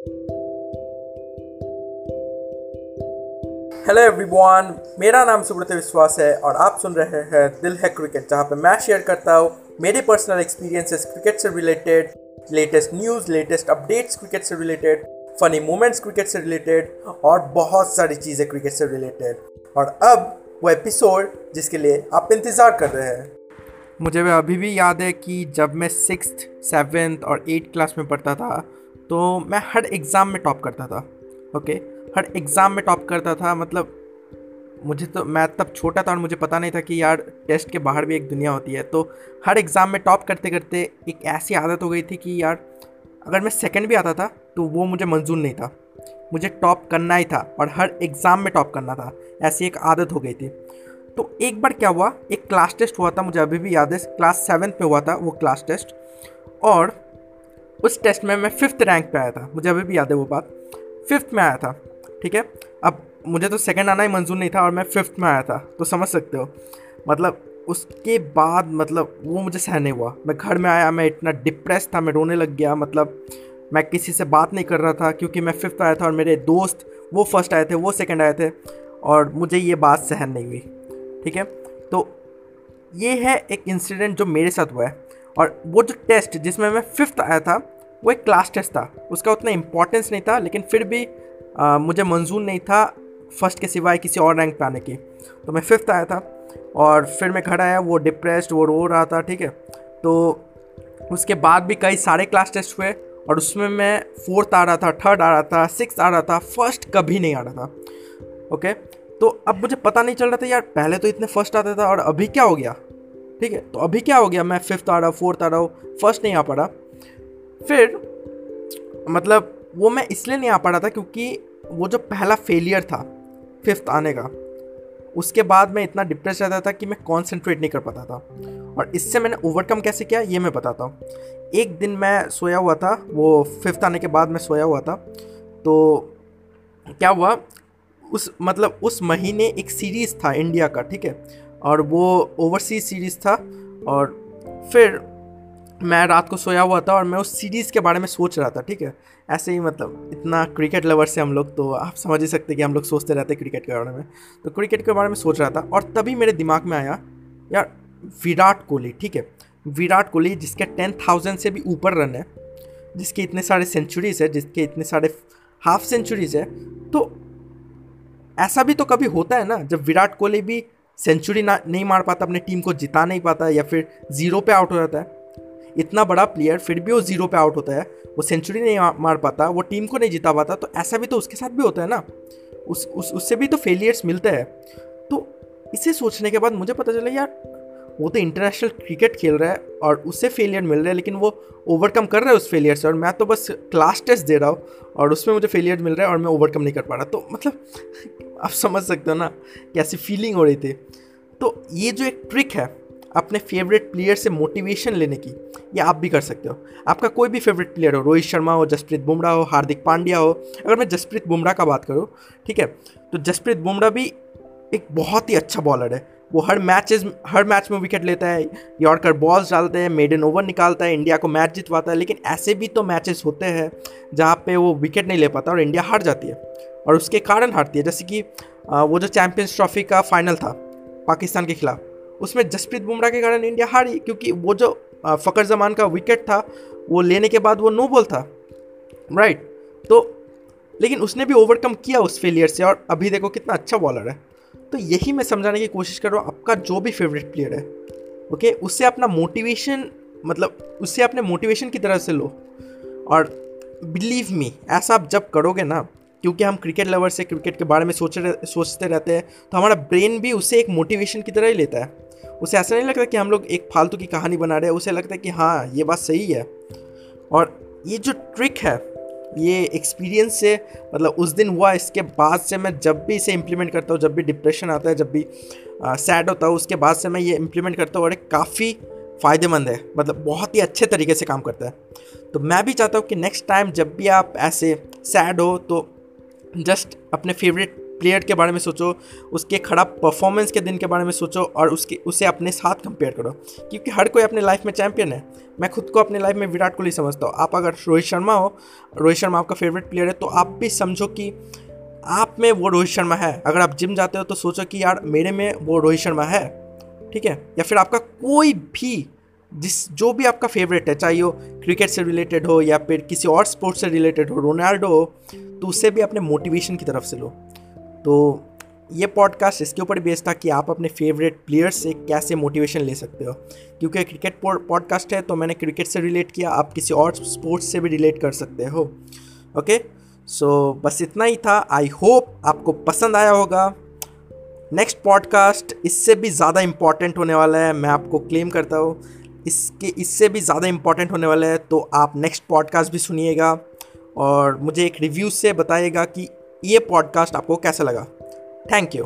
Hello everyone मेरा नाम सुब्रत विश्वास है और आप सुन रहे हैं दिल है क्रिकेट जहाँ पे मैं शेयर करता हूँ मेरे पर्सनल एक्सपीरियंसेस क्रिकेट से related latest news latest updates cricket से रिलेटेड फनी मोमेंट्स क्रिकेट से रिलेटेड और बहुत सारी चीज़ें क्रिकेट से रिलेटेड और अब वो एपिसोड जिसके लिए आप इंतज़ार कर रहे हैं। मुझे अभी भी याद है कि जब मैं सिक्स सेवेंथ और एट क्लास में पढ़ता था तो मैं हर एग्ज़ाम में टॉप करता था ओके हर एग्ज़ाम में टॉप करता था मतलब मुझे तो मैं तब छोटा था और मुझे पता नहीं था कि यार टेस्ट के बाहर भी एक दुनिया होती है। तो हर एग्ज़ाम में टॉप करते करते एक ऐसी आदत हो गई थी कि यार, अगर मैं सेकंड भी आता था तो वो मुझे मंजूर नहीं था। मुझे टॉप करना ही था और हर एग्ज़ाम में टॉप करना था। ऐसी एक आदत हो गई थी। तो एक बार क्या हुआ, एक क्लास टेस्ट हुआ था, मुझे अभी भी याद है क्लास सेवन्थ में हुआ था वो क्लास टेस्ट और उस टेस्ट में मैं फिफ्थ रैंक पे आया था। मुझे अभी भी याद है वो बात। फिफ्थ में आया था, ठीक है? अब मुझे तो सेकंड आना ही मंजूर नहीं था और मैं फिफ्थ में आया था तो समझ सकते हो। मतलब उसके बाद मतलब वो मुझे सहन नहीं हुआ। मैं घर में आया, मैं इतना डिप्रेस था, मैं रोने लग गया मतलब मैं किसी से बात नहीं कर रहा था, क्योंकि मैं फिफ्थ आया था और मेरे दोस्त वो फ़र्स्ट आए थे, वो सेकंड आए थे और मुझे ये बात सहन नहीं हुई, ठीक है? तो ये है एक इंसिडेंट जो मेरे साथ हुआ है। और वो जो टेस्ट जिसमें मैं फिफ्थ आया था वो एक क्लास टेस्ट था। उसका उतना इम्पोर्टेंस नहीं था लेकिन फिर भी आ, मुझे मंजूर नहीं था फ़र्स्ट के सिवाय किसी और रैंक पे आने की। तो मैं फिफ्थ आया था और फिर मैं घर आया वो डिप्रेस्ड वो रो रहा था ठीक है? तो उसके बाद भी कई सारे क्लास टेस्ट हुए और उसमें मैं फोर्थ आ रहा था थर्ड आ रहा था सिक्स आ रहा था फ़र्स्ट कभी नहीं आ रहा था। ओके तो अब मुझे पता नहीं चल रहा था यार पहले तो इतने फ़र्स्ट आते था और अभी क्या हो गया? ठीक है? तो अभी क्या हो गया? मैं फिफ्थ आ रहा हूँ फोर्थ आ रहा हूँ फ़र्स्ट नहीं आ पा रहा। फिर मतलब वो मैं इसलिए नहीं आ पा रहा था क्योंकि वो जो पहला फेलियर था फिफ्थ आने का, उसके बाद मैं इतना डिप्रेस रहता था कि मैं कॉन्सेंट्रेट नहीं कर पाता था। और इससे मैंने ओवरकम कैसे किया, ये मैं बताता हूँ। एक दिन मैं सोया हुआ था, वो फिफ्थ आने के बाद मैं सोया हुआ था तो क्या हुआ? उस मतलब उस महीने एक सीरीज़ था इंडिया का, ठीक है? और वो ओवरसीज सीरीज़ था और फिर मैं रात को सोया हुआ था और मैं उस सीरीज़ के बारे में सोच रहा था, ठीक है? ऐसे ही मतलब इतना क्रिकेट लवर से हम लोग तो आप समझ ही सकते कि हम लोग सोचते रहते क्रिकेट के बारे में। तो क्रिकेट के बारे में सोच रहा था और तभी मेरे दिमाग में आया, यार, विराट कोहली, ठीक है? विराट कोहली जिसके टेन थाउज़ेंड से भी ऊपर रन है, जिसके इतने सारे सेंचुरीज है, जिसके इतने सारे हाफ़ सेंचुरीज है तो ऐसा भी तो कभी होता है ना, जब विराट कोहली भी सेंचुरी ना, नहीं मार पाता, अपने टीम को जिता नहीं पाता या फिर ज़ीरो पे आउट हो जाता है। इतना बड़ा प्लेयर फिर भी वो ज़ीरो पे आउट होता है, वो सेंचुरी नहीं मार पाता, वो टीम को नहीं जिता पाता तो ऐसा भी तो उसके साथ भी होता है ना। उस उस, उससे भी तो फेलियर्स मिलते हैं। तो इसे सोचने के बाद मुझे पता चला, यार, वो तो इंटरनेशनल क्रिकेट खेल रहा है और उससे फेलियर मिल रहा है, लेकिन वो ओवरकम कर रहा है उस फेलियर से और मैं तो बस क्लास टेस्ट दे रहा हूँ और उसमें मुझे फेलियर मिल रहा है और मैं ओवरकम नहीं कर पा रहा। तो मतलब आप समझ सकते हो ना कैसी फीलिंग हो रही थी। तो ये जो एक ट्रिक है अपने फेवरेट प्लेयर से मोटिवेशन लेने की, ये आप भी कर सकते हो। आपका कोई भी फेवरेट प्लेयर हो, रोहित शर्मा हो, जसप्रीत बुमराह हो, हार्दिक पांड्या हो, अगर मैं जसप्रीत बुमराह का बात करूँ, ठीक है तो जसप्रीत बुमराह भी एक बहुत ही अच्छा बॉलर है। वो हर मैचेस हर मैच में विकेट लेता है यॉर्कर बॉल्स डालते हैं मेड मेडन ओवर निकालता है इंडिया को मैच जितवाता है, लेकिन ऐसे भी तो मैचेस होते हैं जहाँ पे वो विकेट नहीं ले पाता और इंडिया हार जाती है। और उसके कारण हारती है। जैसे कि वो जो चैम्पियंस ट्रॉफी का फाइनल था पाकिस्तान के खिलाफ, उसमें जसप्रीत बुमराह के कारण इंडिया हारी, क्योंकि वो जो फ़कर जमान का विकेट था, वो लेने के बाद वो नो बॉल था राइट तो लेकिन उसने भी ओवरकम किया उस फेलियर से, और अभी देखो कितना अच्छा बॉलर है। तो यही मैं समझाने की कोशिश कर रहा हूँ, आपका जो भी फेवरेट प्लेयर है ओके उससे अपना मोटिवेशन मतलब उससे अपने मोटिवेशन की तरह से लो। और बिलीव मी ऐसा आप जब करोगे ना क्योंकि हम क्रिकेट लवर से क्रिकेट के बारे में सोच सोचते रहते हैं तो हमारा ब्रेन भी उसे एक मोटिवेशन की तरह ही लेता है। उसे ऐसा नहीं लगता कि हम लोग एक फालतू की कहानी बना रहे हैं, उसे लगता है कि हाँ ये बात सही है। और ये जो ट्रिक है, ये एक्सपीरियंस से मतलब उस दिन हुआ, इसके बाद से मैं जब भी इसे इम्प्लीमेंट करता हूँ, जब भी डिप्रेशन आता है, जब भी सैड होता हूँ, उसके बाद से मैं ये इम्प्लीमेंट करता हूँ और एक काफ़ी फ़ायदेमंद है मतलब बहुत ही अच्छे तरीके से काम करता है। तो मैं भी चाहता हूँ कि नेक्स्ट टाइम जब भी आप ऐसे सैड हो तो जस्ट अपने फेवरेट प्लेयर के बारे में सोचो, उसके खराब परफॉर्मेंस के दिन के बारे में सोचो और उसके, उसे अपने साथ कंपेयर करो। क्योंकि हर कोई अपने लाइफ में चैंपियन है। मैं खुद को अपने लाइफ में विराट कोहली समझता हूँ। आप अगर रोहित शर्मा हो, रोहित शर्मा आपका फेवरेट प्लेयर है तो आप भी समझो कि आप में वो रोहित शर्मा है। अगर आप जिम जाते हो तो सोचो कि यार, मेरे में वो रोहित शर्मा है। ठीक है? या फिर आपका कोई भी जिस जो भी आपका फेवरेट है चाहे वो क्रिकेट से रिलेटेड हो या फिर किसी और स्पोर्ट्स से रिलेटेड हो रोनाल्डो हो तो उससे भी अपने मोटिवेशन की तरफ़ से लो। तो ये पॉडकास्ट इसके ऊपर बेस्ड था कि आप अपने फेवरेट प्लेयर्स से कैसे मोटिवेशन ले सकते हो। क्योंकि क्रिकेट पॉडकास्ट है तो मैंने क्रिकेट से रिलेट किया आप किसी और स्पोर्ट्स से भी रिलेट कर सकते हो। ओके सो so, बस इतना ही था। आई होप आपको पसंद आया होगा। नेक्स्ट पॉडकास्ट इससे भी ज़्यादा इंपॉर्टेंट होने वाला है। मैं आपको क्लेम करता हूँ। इसके, इससे भी ज़्यादा इंपॉर्टेंट होने वाला है तो आप नेक्स्ट पॉडकास्ट भी सुनिएगा और मुझे एक रिव्यू से बताइएगा कि ये पॉडकास्ट आपको कैसा लगा। Thank you